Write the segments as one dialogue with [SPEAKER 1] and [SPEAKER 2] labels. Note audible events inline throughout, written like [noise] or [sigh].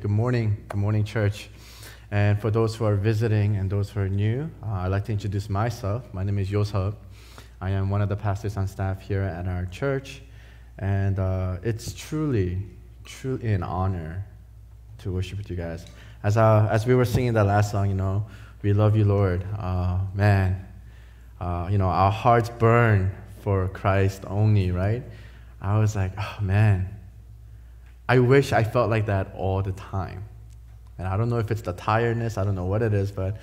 [SPEAKER 1] Good morning. Good morning, church. And for those who are visiting and those who are new, uh, I'd like to introduce myself. My name is Yosep. I am one of the pastors on staff here at our church. And uh, it's truly, truly an honor to worship with you guys. As, uh, as we were singing that last song, you know, we love you, Lord. Uh, man, uh, you know, our hearts burn for Christ only, right? I was like, oh, man I wish I felt like that all the time. And I don't know if it's the tiredness, I don't know what it is, but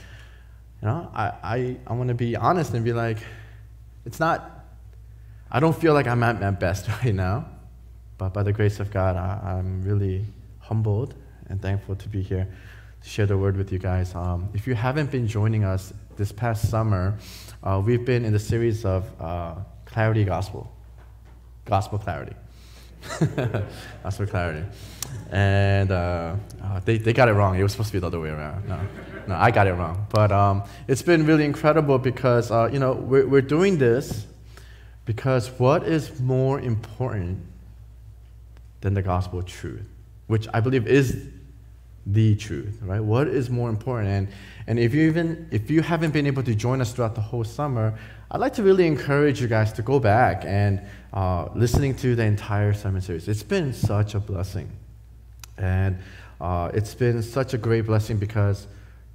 [SPEAKER 1] you know, I, I, I want to be honest and be like, it's not, I don't feel like I'm at my best [laughs] right now, but by the grace of God, I, am really humbled and thankful to be here to share the word with you guys. Um, if you haven't been joining us this past summer, uh, we've been in the series of uh, Clarity Gospel, Gospel Clarity. [laughs] That's for clarity. And uh, uh, they, they got it wrong. It was supposed to be the other way around. No, no I got it wrong. But um, it's been really incredible because, uh, you know, we're, we're doing this because what is more important than the gospel truth, which I believe is the truth, right? What is more important? And, and if, you even, if you haven't been able to join us throughout the whole summer, I'd like to really encourage you guys to go back and uh, listening to the entire sermon series. It's been such a blessing. And uh, it's been such a great blessing because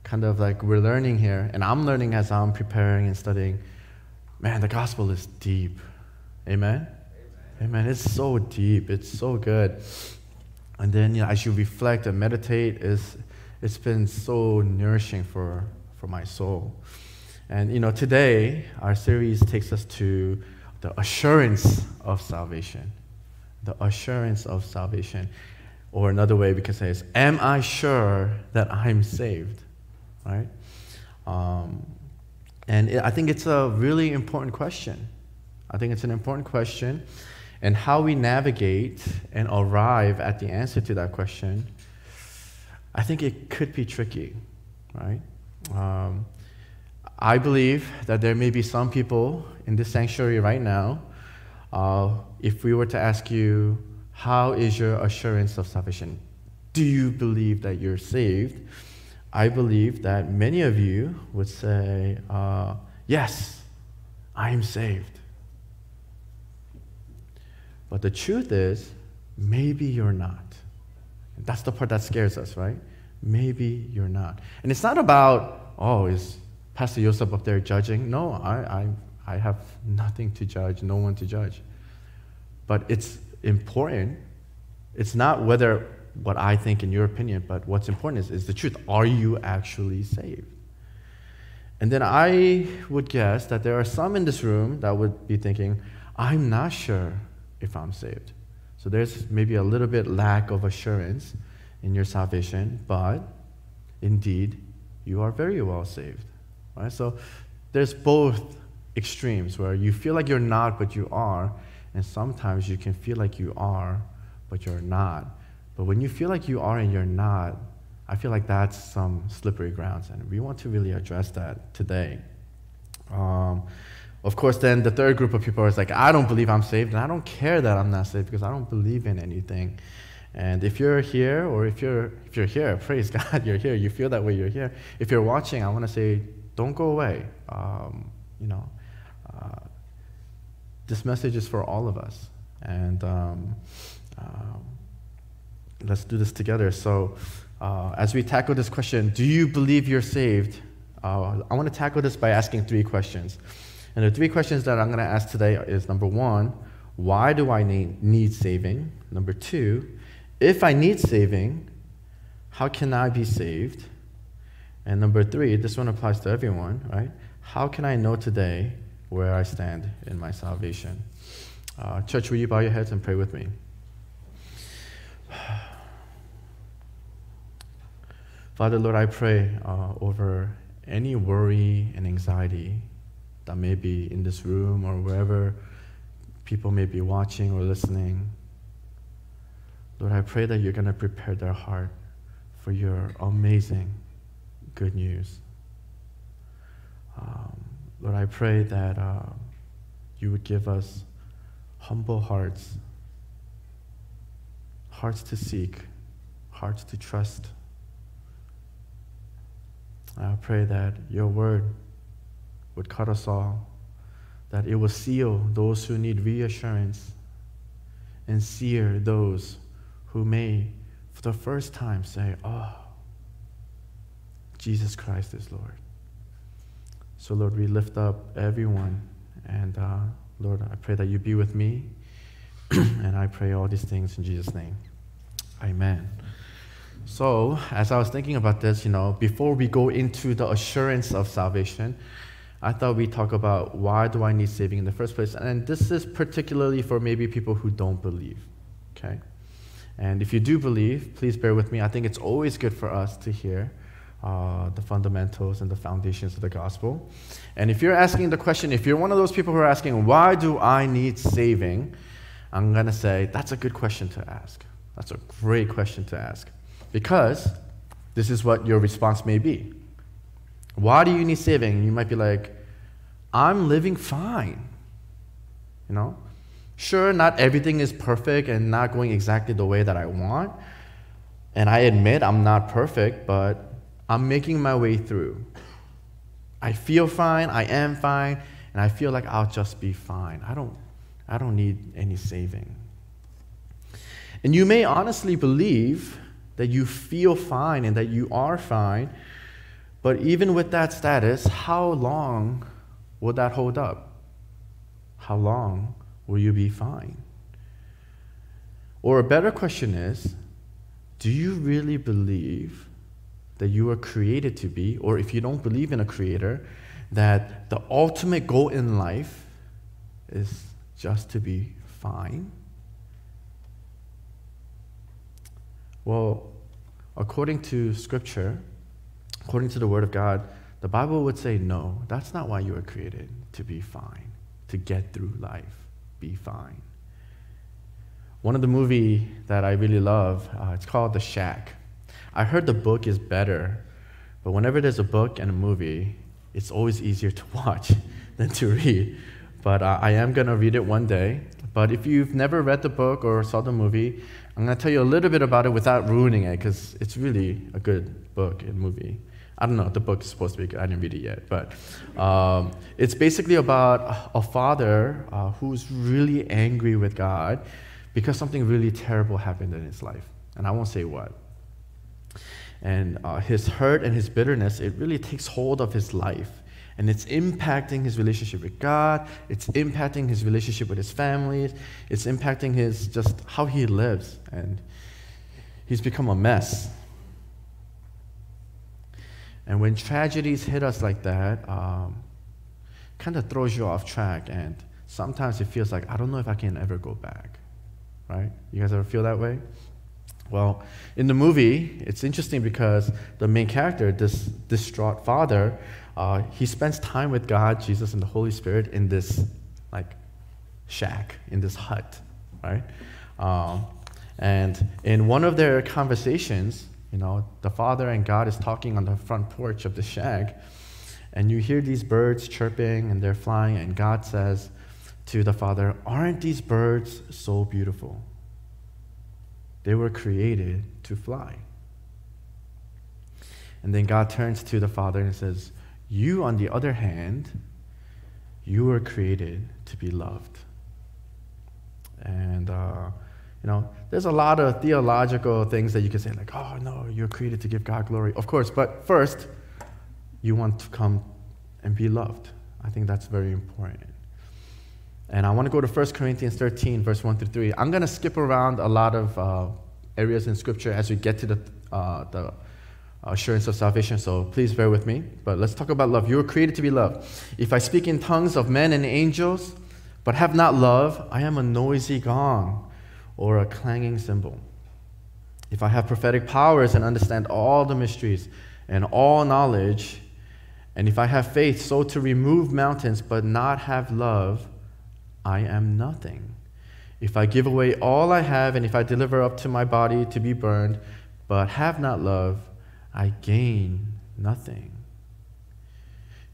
[SPEAKER 1] kind of like we're learning here, and I'm learning as I'm preparing and studying. Man, the gospel is deep. Amen? Amen. Amen. It's so deep. It's so good. And then you know, as you reflect and meditate, it's, it's been so nourishing for, for my soul. And you know, today our series takes us to the assurance of salvation. The assurance of salvation. Or another way we can say is, Am I sure that I'm saved? Right? Um, and it, I think it's a really important question. I think it's an important question. And how we navigate and arrive at the answer to that question, I think it could be tricky, right? Um, I believe that there may be some people in this sanctuary right now. Uh, if we were to ask you, how is your assurance of salvation? Do you believe that you're saved? I believe that many of you would say, uh, Yes, I am saved. But the truth is, maybe you're not. That's the part that scares us, right? Maybe you're not. And it's not about, oh, is Pastor Yosef up there judging. No, I, I, I have nothing to judge, no one to judge. But it's important. It's not whether what I think in your opinion, but what's important is, is the truth. Are you actually saved? And then I would guess that there are some in this room that would be thinking, I'm not sure if I'm saved. So there's maybe a little bit lack of assurance in your salvation, but indeed, you are very well saved. Right? So there's both extremes where you feel like you're not, but you are, and sometimes you can feel like you are, but you're not. But when you feel like you are and you're not, I feel like that's some slippery grounds, and we want to really address that today. Um, of course, then the third group of people is like, I don't believe I'm saved, and I don't care that I'm not saved because I don't believe in anything. And if you're here, or if you're if you're here, [laughs] praise God, you're here. You feel that way, you're here. If you're watching, I want to say don't go away. Um, you know, uh, this message is for all of us, and um, um, let's do this together. So, uh, as we tackle this question, do you believe you're saved? Uh, I want to tackle this by asking three questions. And the three questions that I'm going to ask today is number one, why do I need, need saving? Number two, if I need saving, how can I be saved? And number three, this one applies to everyone, right? How can I know today where I stand in my salvation? Uh, church, will you bow your heads and pray with me? [sighs] Father, Lord, I pray uh, over any worry and anxiety that may be in this room or wherever people may be watching or listening. Lord, I pray that you're going to prepare their heart for your amazing good news. Um, Lord, I pray that uh, you would give us humble hearts, hearts to seek, hearts to trust. I pray that your word would cut us all, that it will seal those who need reassurance and sear those who may, for the first time, say, Oh, Jesus Christ is Lord. So, Lord, we lift up everyone. And, uh, Lord, I pray that you be with me. [clears throat] and I pray all these things in Jesus' name. Amen. So, as I was thinking about this, you know, before we go into the assurance of salvation, I thought we'd talk about why do I need saving in the first place. And this is particularly for maybe people who don't believe. Okay? And if you do believe, please bear with me. I think it's always good for us to hear uh, the fundamentals and the foundations of the gospel. And if you're asking the question, if you're one of those people who are asking, why do I need saving? I'm going to say, that's a good question to ask. That's a great question to ask. Because this is what your response may be. Why do you need saving? You might be like, I'm living fine. You know? Sure, not everything is perfect and not going exactly the way that I want. And I admit I'm not perfect, but I'm making my way through. I feel fine, I am fine, and I feel like I'll just be fine. I don't, I don't need any saving. And you may honestly believe that you feel fine and that you are fine, but even with that status, how long will that hold up? How long will you be fine? Or a better question is do you really believe that you were created to be, or if you don't believe in a creator, that the ultimate goal in life is just to be fine? Well, according to Scripture, according to the Word of God, the Bible would say, no, that's not why you were created, to be fine, to get through life, be fine. One of the movie that I really love, uh, it's called The Shack. I heard the book is better, but whenever there's a book and a movie, it's always easier to [laughs] watch than to read. But uh, I am going to read it one day. But if you've never read the book or saw the movie, I'm going to tell you a little bit about it without ruining it because it's really a good book and movie. I don't know, the book is supposed to be good. I didn't read it yet. But um, it's basically about a father uh, who's really angry with God because something really terrible happened in his life. And I won't say what. And uh, his hurt and his bitterness, it really takes hold of his life and it's impacting his relationship with God, it's impacting his relationship with his family, it's impacting his just how he lives, and he's become a mess. And when tragedies hit us like that, um, kind of throws you off track, and sometimes it feels like I don't know if I can ever go back. Right? You guys ever feel that way? Well, in the movie, it's interesting because the main character, this distraught father, uh, he spends time with God, Jesus, and the Holy Spirit in this like shack, in this hut, right? Um, and in one of their conversations, you know, the father and God is talking on the front porch of the shack, and you hear these birds chirping and they're flying, and God says to the father, Aren't these birds so beautiful? They were created to fly. And then God turns to the father and says, you, on the other hand, you were created to be loved. And, uh, you know, there's a lot of theological things that you can say, like, oh, no, you're created to give God glory. Of course, but first, you want to come and be loved. I think that's very important. And I want to go to 1 Corinthians 13, verse 1 through 3. I'm going to skip around a lot of uh, areas in Scripture as we get to the, uh, the assurance of salvation, so please bear with me. But let's talk about love. You were created to be loved. If I speak in tongues of men and angels, but have not love, I am a noisy gong or a clanging cymbal. If I have prophetic powers and understand all the mysteries and all knowledge, and if I have faith so to remove mountains but not have love, I am nothing. If I give away all I have and if I deliver up to my body to be burned, but have not love, I gain nothing.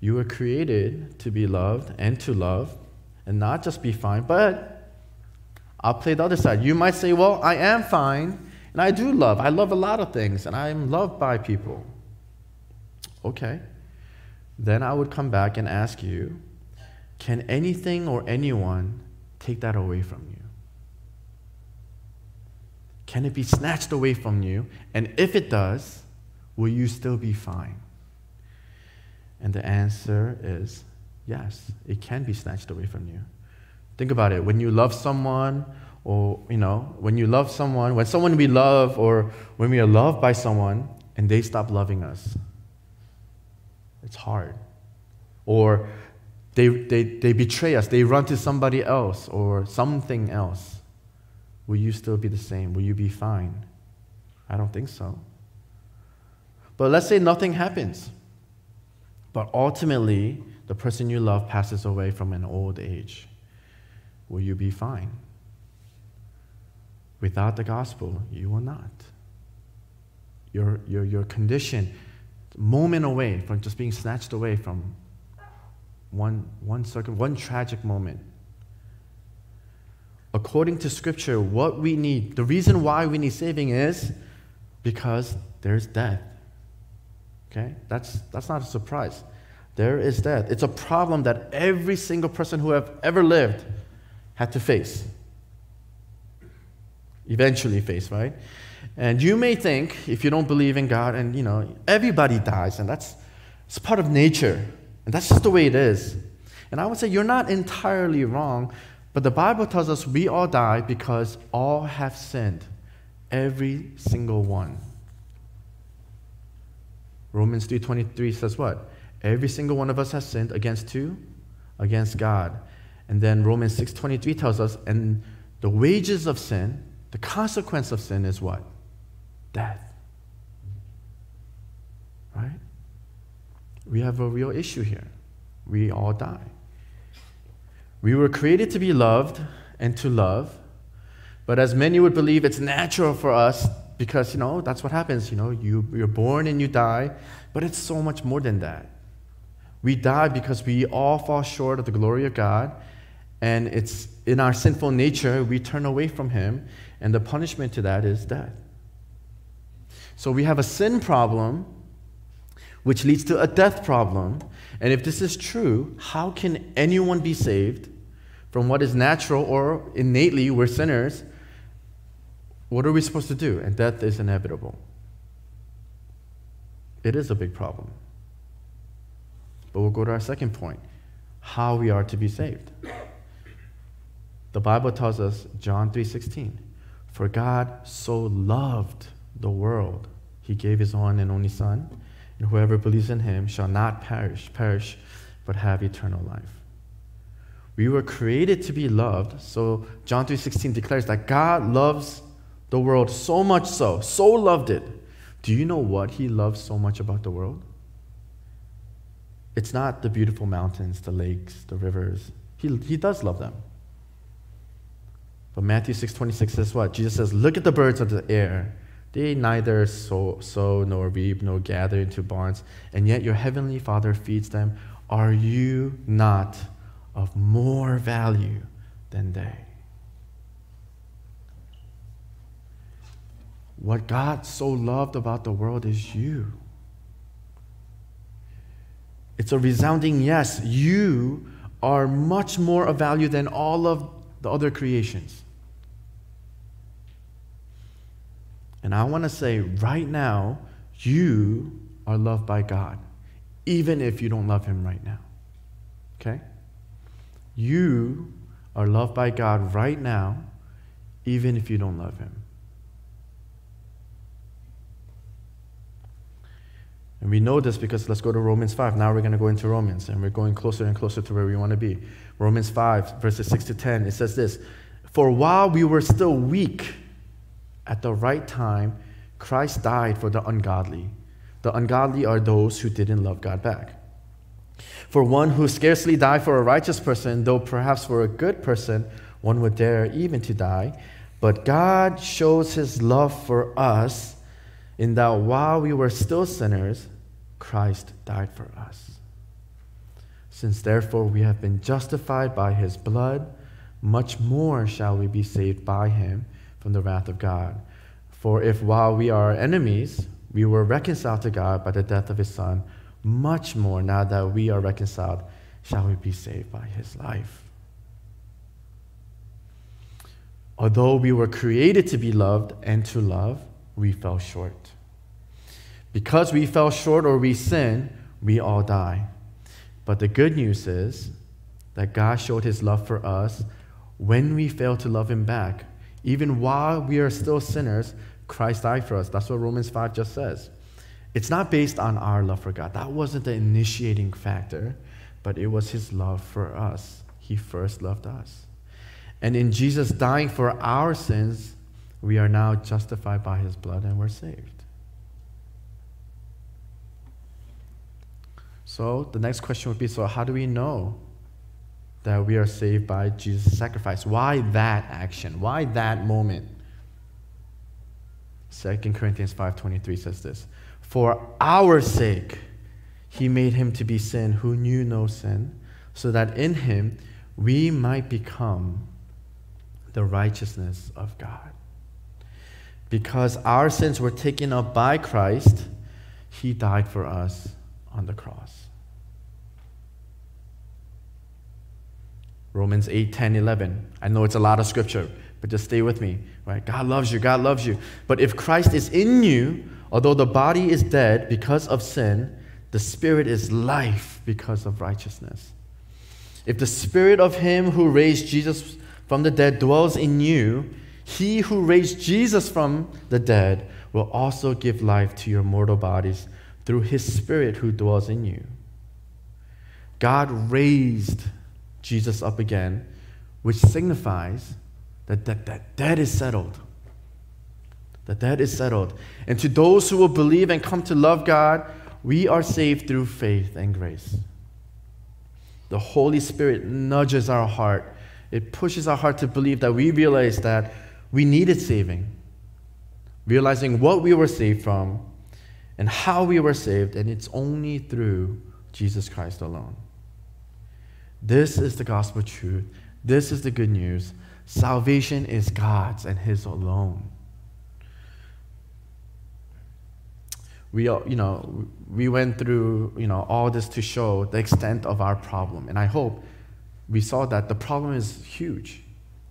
[SPEAKER 1] You were created to be loved and to love, and not just be fine, but I'll play the other side. You might say, Well, I am fine, and I do love. I love a lot of things, and I'm loved by people. Okay. Then I would come back and ask you can anything or anyone take that away from you? Can it be snatched away from you? And if it does, will you still be fine? And the answer is yes, it can be snatched away from you. Think about it. When you love someone, or, you know, when you love someone, when someone we love, or when we are loved by someone and they stop loving us, it's hard. Or they, they, they betray us, they run to somebody else or something else will you still be the same? Will you be fine? I don't think so. But let's say nothing happens. But ultimately, the person you love passes away from an old age. Will you be fine? Without the gospel, you will not. Your, your, your condition, moment away from just being snatched away from one, one, circum, one tragic moment according to Scripture, what we need, the reason why we need saving is because there's death. Okay? That's, that's not a surprise. There is death. It's a problem that every single person who have ever lived had to face. Eventually face, right? And you may think, if you don't believe in God, and you know, everybody dies, and that's it's part of nature, and that's just the way it is. And I would say you're not entirely wrong, but the Bible tells us we all die because all have sinned, every single one. Romans 3:23 says what? Every single one of us has sinned against who? Against God. And then Romans 6:23 tells us and the wages of sin, the consequence of sin is what? Death. We have a real issue here. We all die. We were created to be loved and to love, but as many would believe, it's natural for us because, you know, that's what happens. You know, you, you're born and you die, but it's so much more than that. We die because we all fall short of the glory of God, and it's in our sinful nature, we turn away from Him, and the punishment to that is death. So we have a sin problem, which leads to a death problem, and if this is true, how can anyone be saved from what is natural or innately we're sinners? What are we supposed to do? And death is inevitable. It is a big problem. But we'll go to our second point how we are to be saved. The Bible tells us, John 3:16, for God so loved the world, he gave his one and only son and whoever believes in him shall not perish, perish, but have eternal life. We were created to be loved, so John 3:16 declares that God loves the world so much so, so loved it. Do you know what he loves so much about the world? It's not the beautiful mountains, the lakes, the rivers. He, he does love them. But Matthew 6:26 says what? Jesus says, "Look at the birds of the air. They neither sow, sow nor reap nor gather into barns, and yet your heavenly Father feeds them. Are you not of more value than they? What God so loved about the world is you. It's a resounding yes. You are much more of value than all of the other creations. And I want to say right now, you are loved by God, even if you don't love Him right now. Okay? You are loved by God right now, even if you don't love Him. And we know this because let's go to Romans 5. Now we're going to go into Romans, and we're going closer and closer to where we want to be. Romans 5, verses 6 to 10, it says this For while we were still weak, at the right time, Christ died for the ungodly. The ungodly are those who didn't love God back. For one who scarcely died for a righteous person, though perhaps for a good person, one would dare even to die. But God shows his love for us in that while we were still sinners, Christ died for us. Since therefore we have been justified by his blood, much more shall we be saved by him from the wrath of God. For if while we are enemies, we were reconciled to God by the death of his Son, much more now that we are reconciled, shall we be saved by his life. Although we were created to be loved and to love, we fell short. Because we fell short or we sin, we all die. But the good news is that God showed his love for us when we failed to love him back. Even while we are still sinners, Christ died for us. That's what Romans 5 just says. It's not based on our love for God. That wasn't the initiating factor, but it was his love for us. He first loved us. And in Jesus dying for our sins, we are now justified by his blood and we're saved. So the next question would be so, how do we know that we are saved by Jesus' sacrifice? Why that action? Why that moment? 2 Corinthians 5:23 says this, "For our sake he made him to be sin who knew no sin, so that in him we might become the righteousness of God." Because our sins were taken up by Christ, he died for us on the cross. Romans 8, 10, 11. I know it's a lot of scripture, but just stay with me. Right? God loves you, God loves you. But if Christ is in you, although the body is dead because of sin, the spirit is life because of righteousness. If the spirit of him who raised Jesus from the dead dwells in you, he who raised Jesus from the dead will also give life to your mortal bodies through his spirit who dwells in you. God raised Jesus up again, which signifies that that, that debt is settled. That debt is settled. And to those who will believe and come to love God, we are saved through faith and grace. The Holy Spirit nudges our heart. It pushes our heart to believe that we realize that we needed saving. Realizing what we were saved from and how we were saved, and it's only through Jesus Christ alone. This is the gospel truth. This is the good news. Salvation is God's and His alone. We, you know, we went through you know, all this to show the extent of our problem. And I hope we saw that the problem is huge.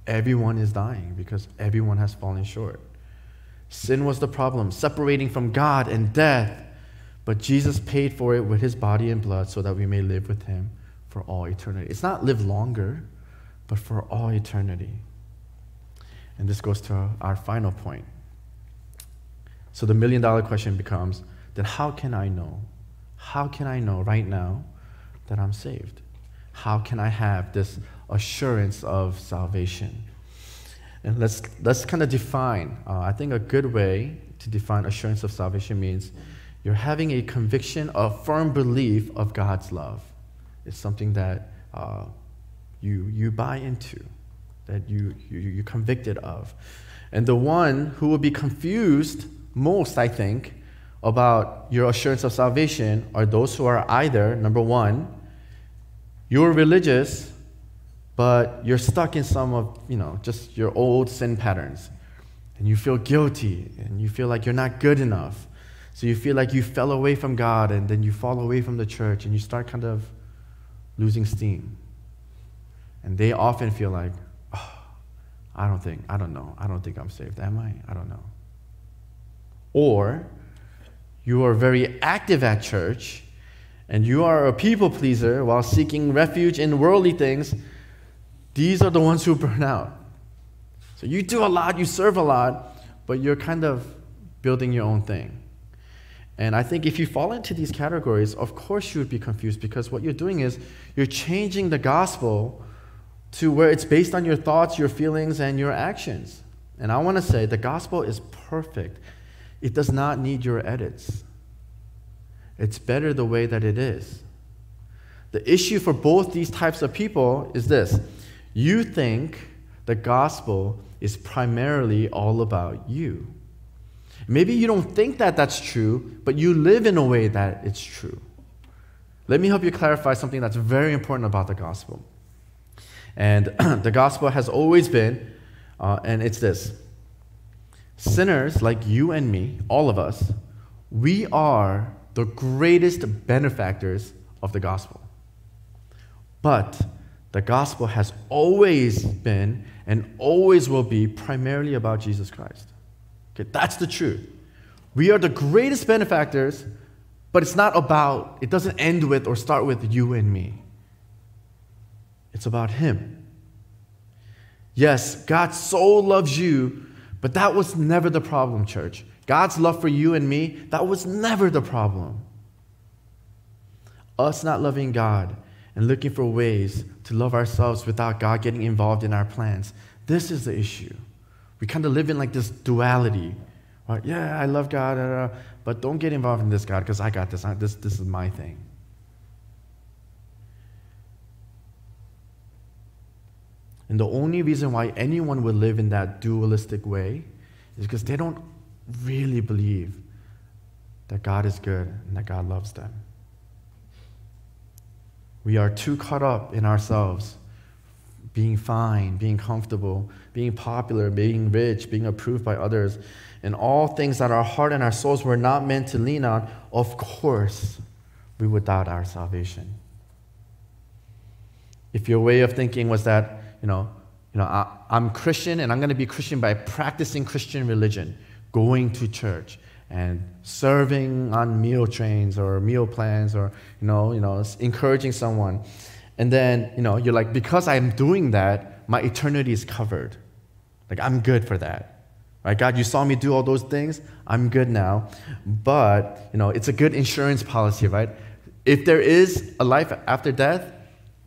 [SPEAKER 1] Everyone is dying because everyone has fallen short. Sin was the problem, separating from God and death. But Jesus paid for it with his body and blood so that we may live with him for all eternity. It's not live longer, but for all eternity. And this goes to our final point. So the million dollar question becomes then how can I know? How can I know right now that I'm saved? How can I have this assurance of salvation? And let's, let's kind of define. Uh, I think a good way to define assurance of salvation means you're having a conviction, a firm belief of God's love. It's something that uh, you, you buy into, that you, you, you're convicted of. And the one who will be confused most, I think, about your assurance of salvation are those who are either, number one, you're religious, but you're stuck in some of, you know, just your old sin patterns. And you feel guilty and you feel like you're not good enough. So you feel like you fell away from God and then you fall away from the church and you start kind of losing steam. And they often feel like, oh, I don't think, I don't know, I don't think I'm saved. Am I? I don't know. Or you are very active at church and you are a people pleaser while seeking refuge in worldly things. These are the ones who burn out. So you do a lot, you serve a lot, but you're kind of building your own thing. And I think if you fall into these categories, of course you would be confused because what you're doing is you're changing the gospel to where it's based on your thoughts, your feelings, and your actions. And I want to say the gospel is perfect, it does not need your edits. It's better the way that it is. The issue for both these types of people is this you think the gospel is primarily all about you. Maybe you don't think that that's true, but you live in a way that it's true. Let me help you clarify something that's very important about the gospel. And [clears throat] the gospel has always been, uh, and it's this Sinners like you and me, all of us, we are the greatest benefactors of the gospel. But the gospel has always been and always will be primarily about Jesus Christ. Okay, that's the truth. We are the greatest benefactors, but it's not about, it doesn't end with or start with you and me. It's about Him. Yes, God so loves you, but that was never the problem, church. God's love for you and me, that was never the problem. Us not loving God and looking for ways to love ourselves without God getting involved in our plans. This is the issue. We kind of live in like this duality. Right? Yeah, I love God, but don't get involved in this, God, because I got this. this. This is my thing. And the only reason why anyone would live in that dualistic way is because they don't really believe that God is good and that God loves them. We are too caught up in ourselves, being fine, being comfortable, being popular, being rich, being approved by others, and all things that our heart and our souls were not meant to lean on. Of course, we would doubt our salvation. If your way of thinking was that, you know, you know, I, I'm Christian and I'm going to be Christian by practicing Christian religion, going to church, and serving on meal trains or meal plans or you know, you know, encouraging someone. And then, you know, you're like, because I'm doing that, my eternity is covered. Like, I'm good for that. Right? God, you saw me do all those things. I'm good now. But, you know, it's a good insurance policy, right? If there is a life after death,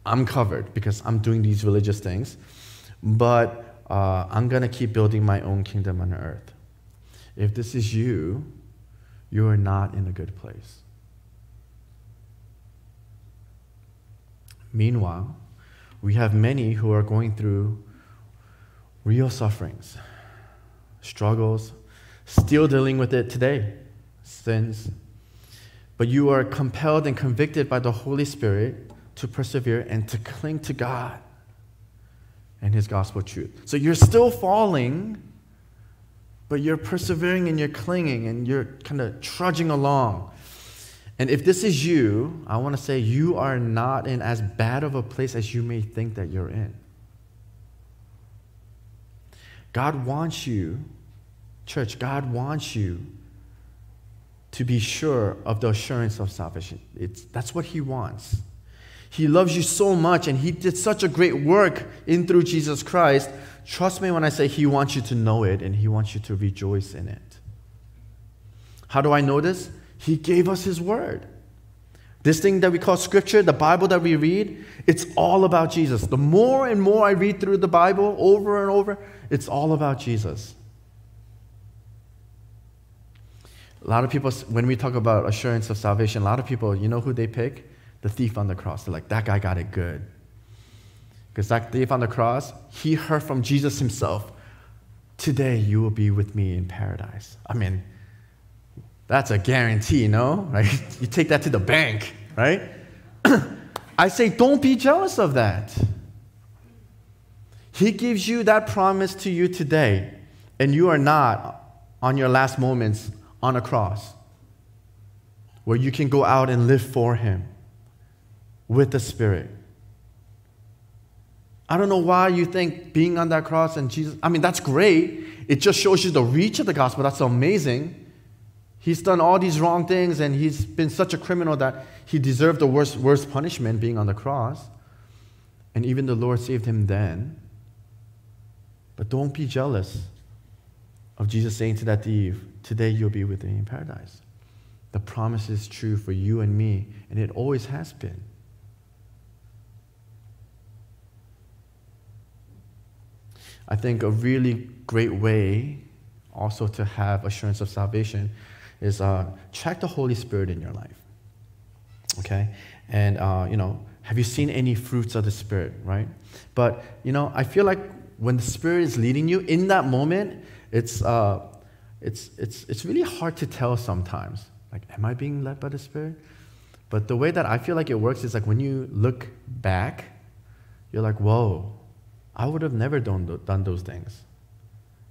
[SPEAKER 1] I'm covered because I'm doing these religious things. But uh, I'm going to keep building my own kingdom on earth. If this is you, you are not in a good place. Meanwhile, we have many who are going through real sufferings, struggles, still dealing with it today, sins. But you are compelled and convicted by the Holy Spirit to persevere and to cling to God and His gospel truth. So you're still falling, but you're persevering and you're clinging and you're kind of trudging along. And if this is you, I want to say you are not in as bad of a place as you may think that you're in. God wants you, church, God wants you to be sure of the assurance of salvation. It's, that's what He wants. He loves you so much and He did such a great work in through Jesus Christ Trust me when I say He wants you to know it and He wants you to rejoice in it. How do I know this? He gave us His Word. This thing that we call Scripture, the Bible that we read, it's all about Jesus. The more and more I read through the Bible over and over, it's all about Jesus. A lot of people, when we talk about assurance of salvation, a lot of people, you know who they pick? The thief on the cross. They're like, that guy got it good. Because that thief on the cross, he heard from Jesus himself, Today you will be with me in paradise. I mean, that's a guarantee, no? Right? [laughs] You take that to the bank, right? [clears throat] I say, don't be jealous of that. He gives you that promise to you today, and you are not on your last moments on a cross where you can go out and live for Him with the Spirit. I don't know why you think being on that cross and Jesus, I mean, that's great. It just shows you the reach of the gospel. That's amazing. He's done all these wrong things and he's been such a criminal that he deserved the worst, worst punishment being on the cross. And even the Lord saved him then. But don't be jealous of Jesus saying to that thief, Today you'll be with me in paradise. The promise is true for you and me, and it always has been. I think a really great way also to have assurance of salvation is uh, check the Holy Spirit in your life. Okay? And, uh, you know, have you seen any fruits of the Spirit, right? But, you know, I feel like when the Spirit is leading you in that moment, it's, uh, it's, it's, it's really hard to tell sometimes. Like, am I being led by the Spirit? But the way that I feel like it works is like when you look back, you're like, whoa, I would have never done, done those things.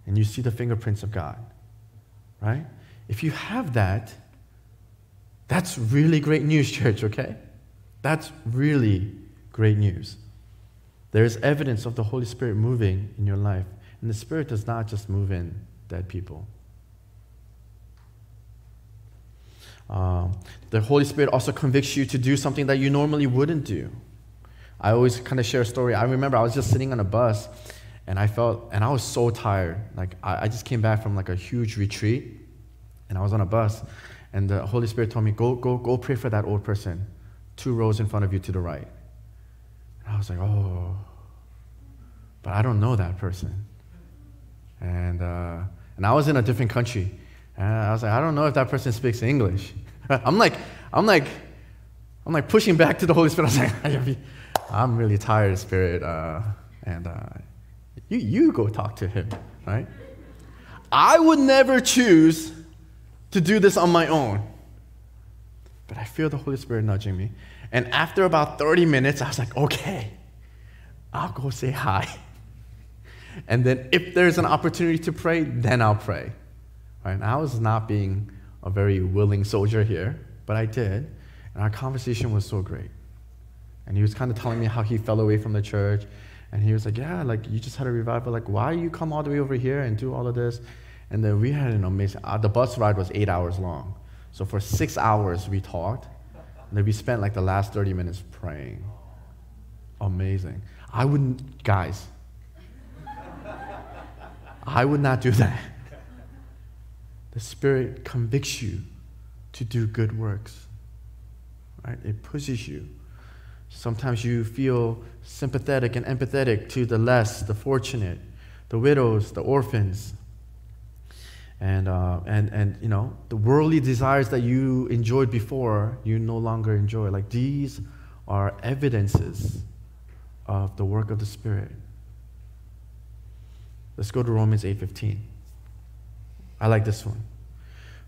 [SPEAKER 1] and you see the fingerprints of God, right? If you have that, that's really great news, [laughs] church, okay? That's really great news. There is evidence of the Holy Spirit moving in your life. And the Spirit does not just move in dead people. Um, the Holy Spirit also convicts you to do something that you normally wouldn't do. I always kind of share a story. I remember I was just sitting on a bus and I felt, and I was so tired. Like, I, I just came back from like a huge retreat and I was on a bus and the Holy Spirit told me, go, go, go pray for that old person, two rows in front of you to the right. And I was like, oh, but I don't know that person. And, uh, and I was in a different country. And I was like, I don't know if that person speaks English. [laughs] I'm like, I'm like, I'm like pushing back to the Holy Spirit. [laughs] I was like, I'm really tired, Spirit. Uh, and uh, you, you go talk to him, right? I would never choose to do this on my own. But I feel the Holy Spirit nudging me. And after about 30 minutes, I was like, okay, I'll go say hi. [laughs] And then if there's an opportunity to pray, then I'll pray. Right? And I was not being a very willing soldier here, but I did. And our conversation was so great. And he was kind of telling me how he fell away from the church. And he was like, Yeah, like you just had a revival. Like, why you come all the way over here and do all of this? And then we had an amazing, uh, the bus ride was eight hours long. So for six hours we talked. And then we spent like the last 30 minutes praying. Amazing. I wouldn't, guys, I would not do that. The Spirit convicts you to do good works, right? It pushes you. Sometimes you feel sympathetic and empathetic to the less, the fortunate, the widows, the orphans. And, uh, and, and, you know, the worldly desires that you enjoyed before, you no longer enjoy. Like these are evidences of the work of the Spirit. Let's go to Romans 8:15. I like this one.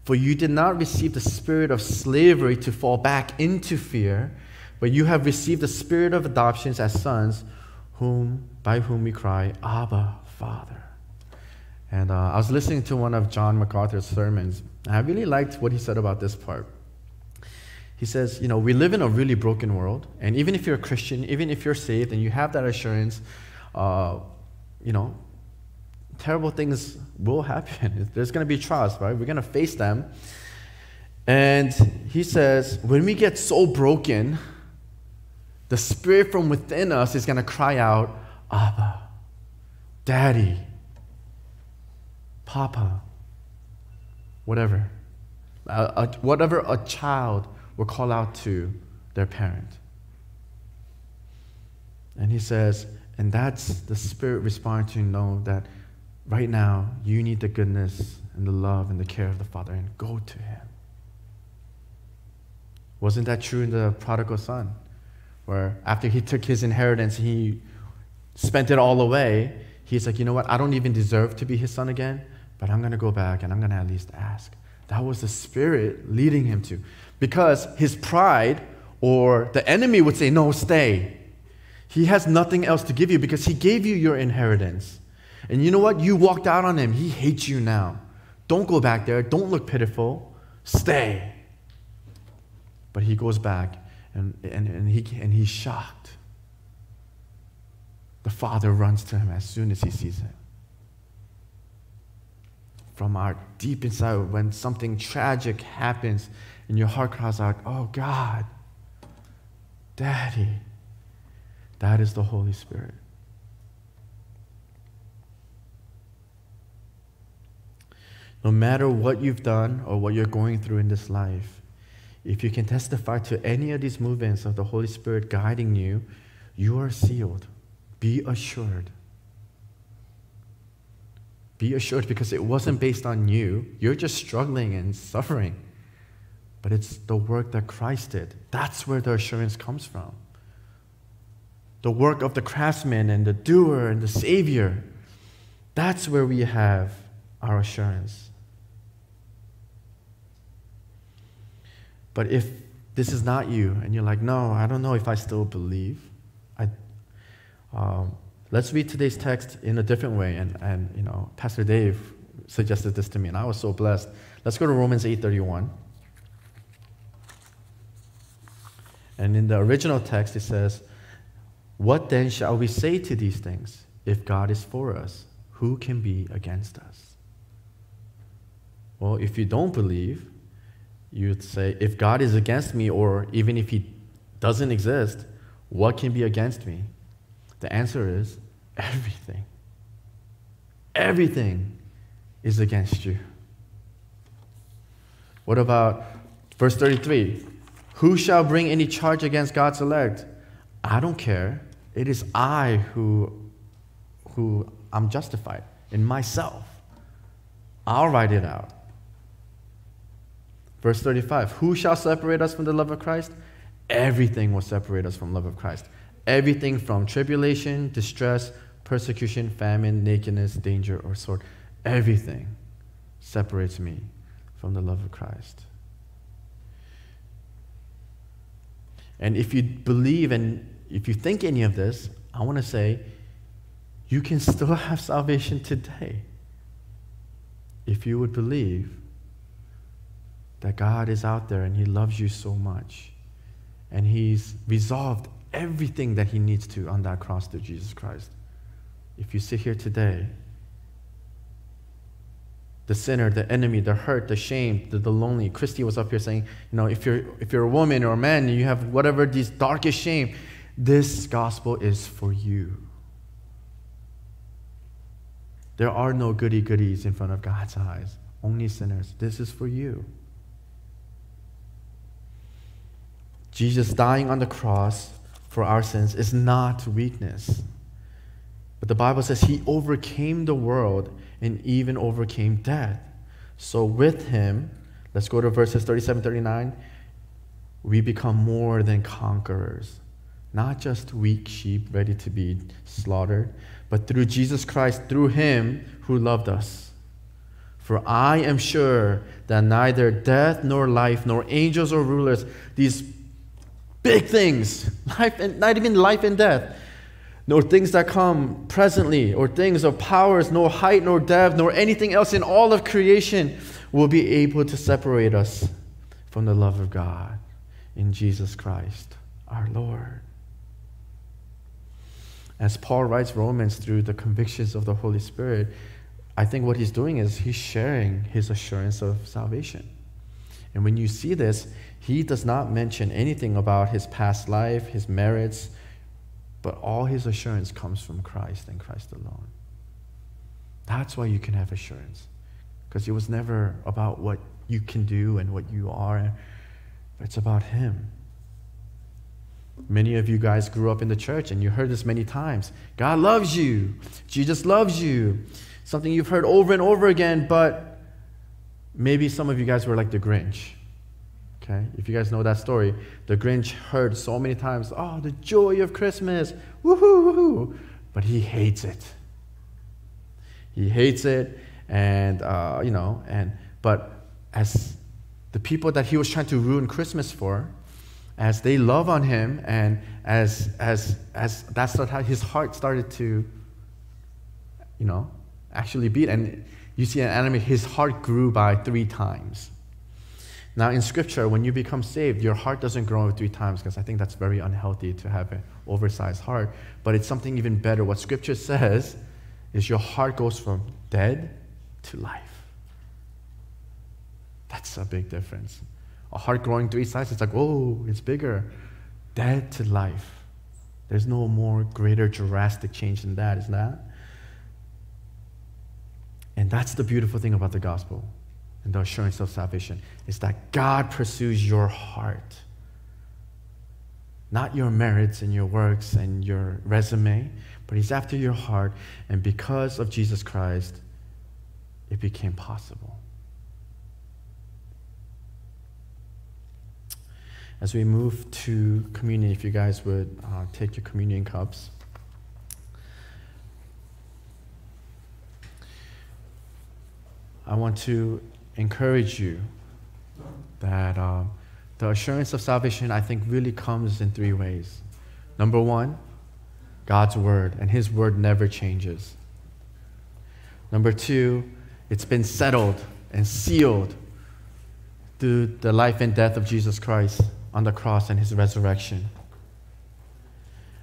[SPEAKER 1] For you did not receive the spirit of slavery to fall back into fear, but you have received the spirit of adoptions as sons, whom by whom we cry, Abba, Father. And uh, I was listening to one of John MacArthur's sermons, and I really liked what he said about this part. He says, you know, we live in a really broken world, and even if you're a Christian, even if you're saved and you have that assurance, uh, you know, terrible things will happen. [laughs] There's going to be trials, right? We're going to face them. And he says, when we get so broken, the spirit from within us is going to cry out, Abba, Daddy, Papa, whatever. Uh, uh, whatever a child will call out to their parent. And he says, and that's the spirit responding to know that Right now, you need the goodness and the love and the care of the Father, and go to Him. Wasn't that true in the prodigal son? Where after he took his inheritance, he spent it all away. He's like, you know what? I don't even deserve to be his son again, but I'm going to go back and I'm going to at least ask. That was the Spirit leading him to. Because his pride or the enemy would say, no, stay. He has nothing else to give you because he gave you your inheritance. And you know what? You walked out on him. He hates you now. Don't go back there. Don't look pitiful. Stay. But he goes back and, and, and, he, and he's shocked. The father runs to him as soon as he sees him. From our deep inside, when something tragic happens and your heart cries out, Oh God, Daddy, that is the Holy Spirit. No matter what you've done or what you're going through in this life, if you can testify to any of these movements of the Holy Spirit guiding you, you are sealed. Be assured. Be assured because it wasn't based on you. You're just struggling and suffering. But it's the work that Christ did. That's where the assurance comes from. The work of the craftsman and the doer and the Savior. That's where we have our assurance. But if this is not you, and you're like, no, I don't know if I still believe, I, um, Let's read today's text in a different way. And, and you know, Pastor Dave suggested this to me, and I was so blessed. Let's go to Romans 8:31. And in the original text, it says, What then shall we say to these things? If God is for us, who can be against us? Well, if you don't believe, you'd say, If God is against me, or even if He doesn't exist, what can be against me? The answer is everything. Everything is against you. What about verse 33? Who shall bring any charge against God's elect? I don't care. It is I who, who I'm justified in myself. I'll write it out. Verse 35 Who shall separate us from the love of Christ? Everything will separate us from love of Christ. Everything from tribulation, distress, persecution, famine, nakedness, danger, or sword. Everything separates me from the love of Christ. And if you believe and if you think any of this, I want to say you can still [laughs] have salvation today. If you would believe that God is out there and He loves you so much, and He's resolved everything that He needs to on that cross through Jesus Christ. If you sit here today, the sinner, the enemy, the hurt, the shame, the, the lonely. Christy was up here saying, you know, if you're if you're a woman or a man and you have whatever these darkest shame, this gospel is for you. There are no goody goodies in front of God's eyes, only sinners. This is for you. Jesus dying on the cross for our sins is not weakness. But the Bible says he overcame the world and even overcame death. So with him, let's go to verses 37 39. We become more than conquerors, not just weak sheep ready to be slaughtered, but through Jesus Christ, through him who loved us. For I am sure that neither death nor life, nor angels or rulers, these big things, life and not even life and death, nor things that come presently, or things of powers, nor height, nor depth, nor anything else in all of creation will be able to separate us from the love of God in Jesus Christ, our Lord. As Paul writes Romans through the convictions of the Holy Spirit, I think what he's doing is he's sharing his assurance of salvation. And when you see this, he does not mention anything about his past life, his merits, but all his assurance comes from Christ and Christ alone. That's why you can have assurance. Because it was never about what you can do and what you are, it's about him. Many of you guys grew up in the church and you heard this many times. God loves you. Jesus loves you. Something you've heard over and over again, but maybe some of you guys were like the Grinch. Okay? If you guys know that story, the Grinch heard so many times, oh, the joy of Christmas, woohoo, woohoo. But he hates it. He hates it, and, uh, you know, and, but as the people that he was trying to ruin Christmas for, as they love on him, and as, as, as that's how his heart started to, you know, actually beat. And you see an anime, his heart grew by three times. Now, in scripture, when you become saved, your heart doesn't grow three times because I think that's very unhealthy to have an oversized heart. But it's something even better. What scripture [laughs] says is your heart goes from dead to life. That's a big difference. A heart growing three sizes, it's like, oh, it's bigger. Dead to life. There's no more greater drastic change than that, isn't that? And that's the beautiful thing about the gospel and the assurance of salvation is that God pursues your heart. Not your merits and your works and your resume, but He's after your heart. And because of Jesus Christ, it became possible. As we move to communion, if you guys would uh, take your communion cups. I want to encourage you that um, the assurance of salvation, I think, really comes in three ways. Number one, God's word, and his word never changes. Number two, it's been settled and sealed through the life and death of Jesus Christ on the cross and his resurrection.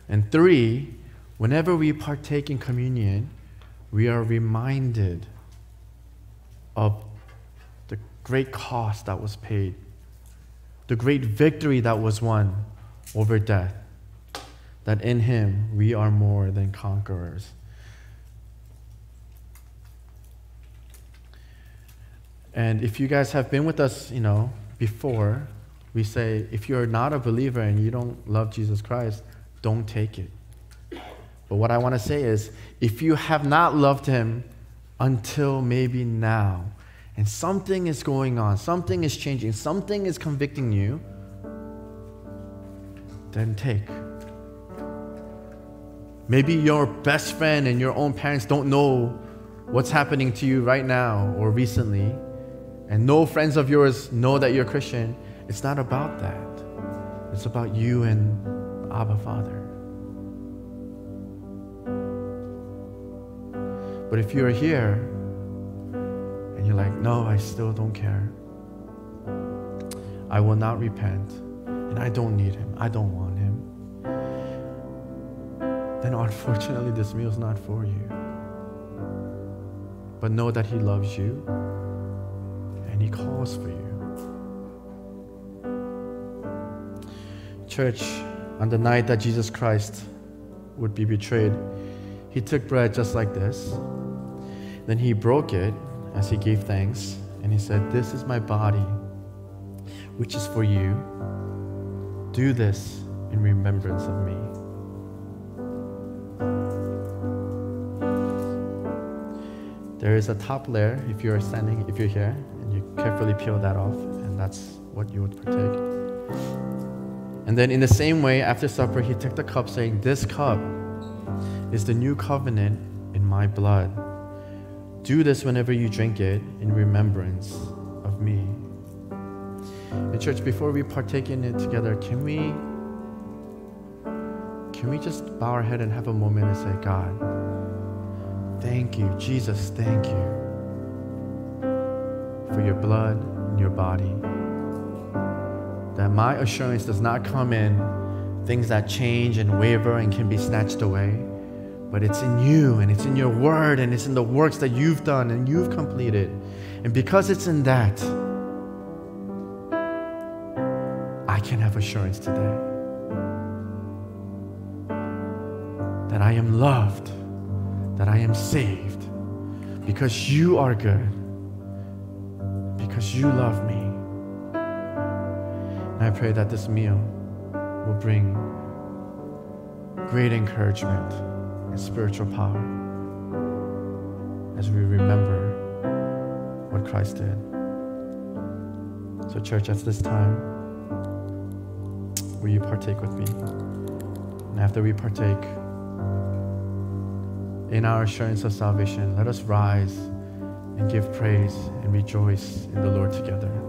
[SPEAKER 1] And three, whenever we partake in communion, we are reminded of the great cost that was paid, the great victory that was won over death, that in him we are more than conquerors. And if you guys have been with us, you know, before, we say if you're not a believer and you don't love Jesus Christ, don't take it. But what I want to say is if you have not loved him until maybe now, and something is going on, something is changing, something is convicting you, then take. Maybe your best friend and your own parents don't know what's happening to you right now or recently, and no friends of yours know that you're Christian. It's not about that. It's about you and Abba Father. But if you're here and you're like, no, I still don't care, I will not repent, and I don't need him, I don't want him, then unfortunately this meal is not for you. But know that he loves you and he calls for you. Church, on the night that Jesus Christ would be betrayed, he took bread just like this. Then he broke it as he gave thanks, and he said, This is my body, which is for you. Do this in remembrance of me. There is a top layer if you're standing, if you're here, and you carefully peel that off, and that's what you would partake. And then, in the same way, after supper, he took the cup, saying, This cup is the new covenant in my blood. Do this whenever you drink it in remembrance of me. And church, before we partake in it together, can we can we just bow our head and have a moment and say, God, thank you, Jesus, thank you for your blood and your body. That my assurance does not come in things that change and waver and can be snatched away but it's in you and it's in your word and it's in the works that you've done and you've completed. And because it's in that, I can have assurance today that I am loved, that I am saved, because you are good, because you love me. And I pray that this meal will bring great encouragement spiritual power as we remember what Christ did. So, church, at this time, will you partake with me? And after we partake in our assurance of salvation, let us rise and give praise and rejoice in the Lord together.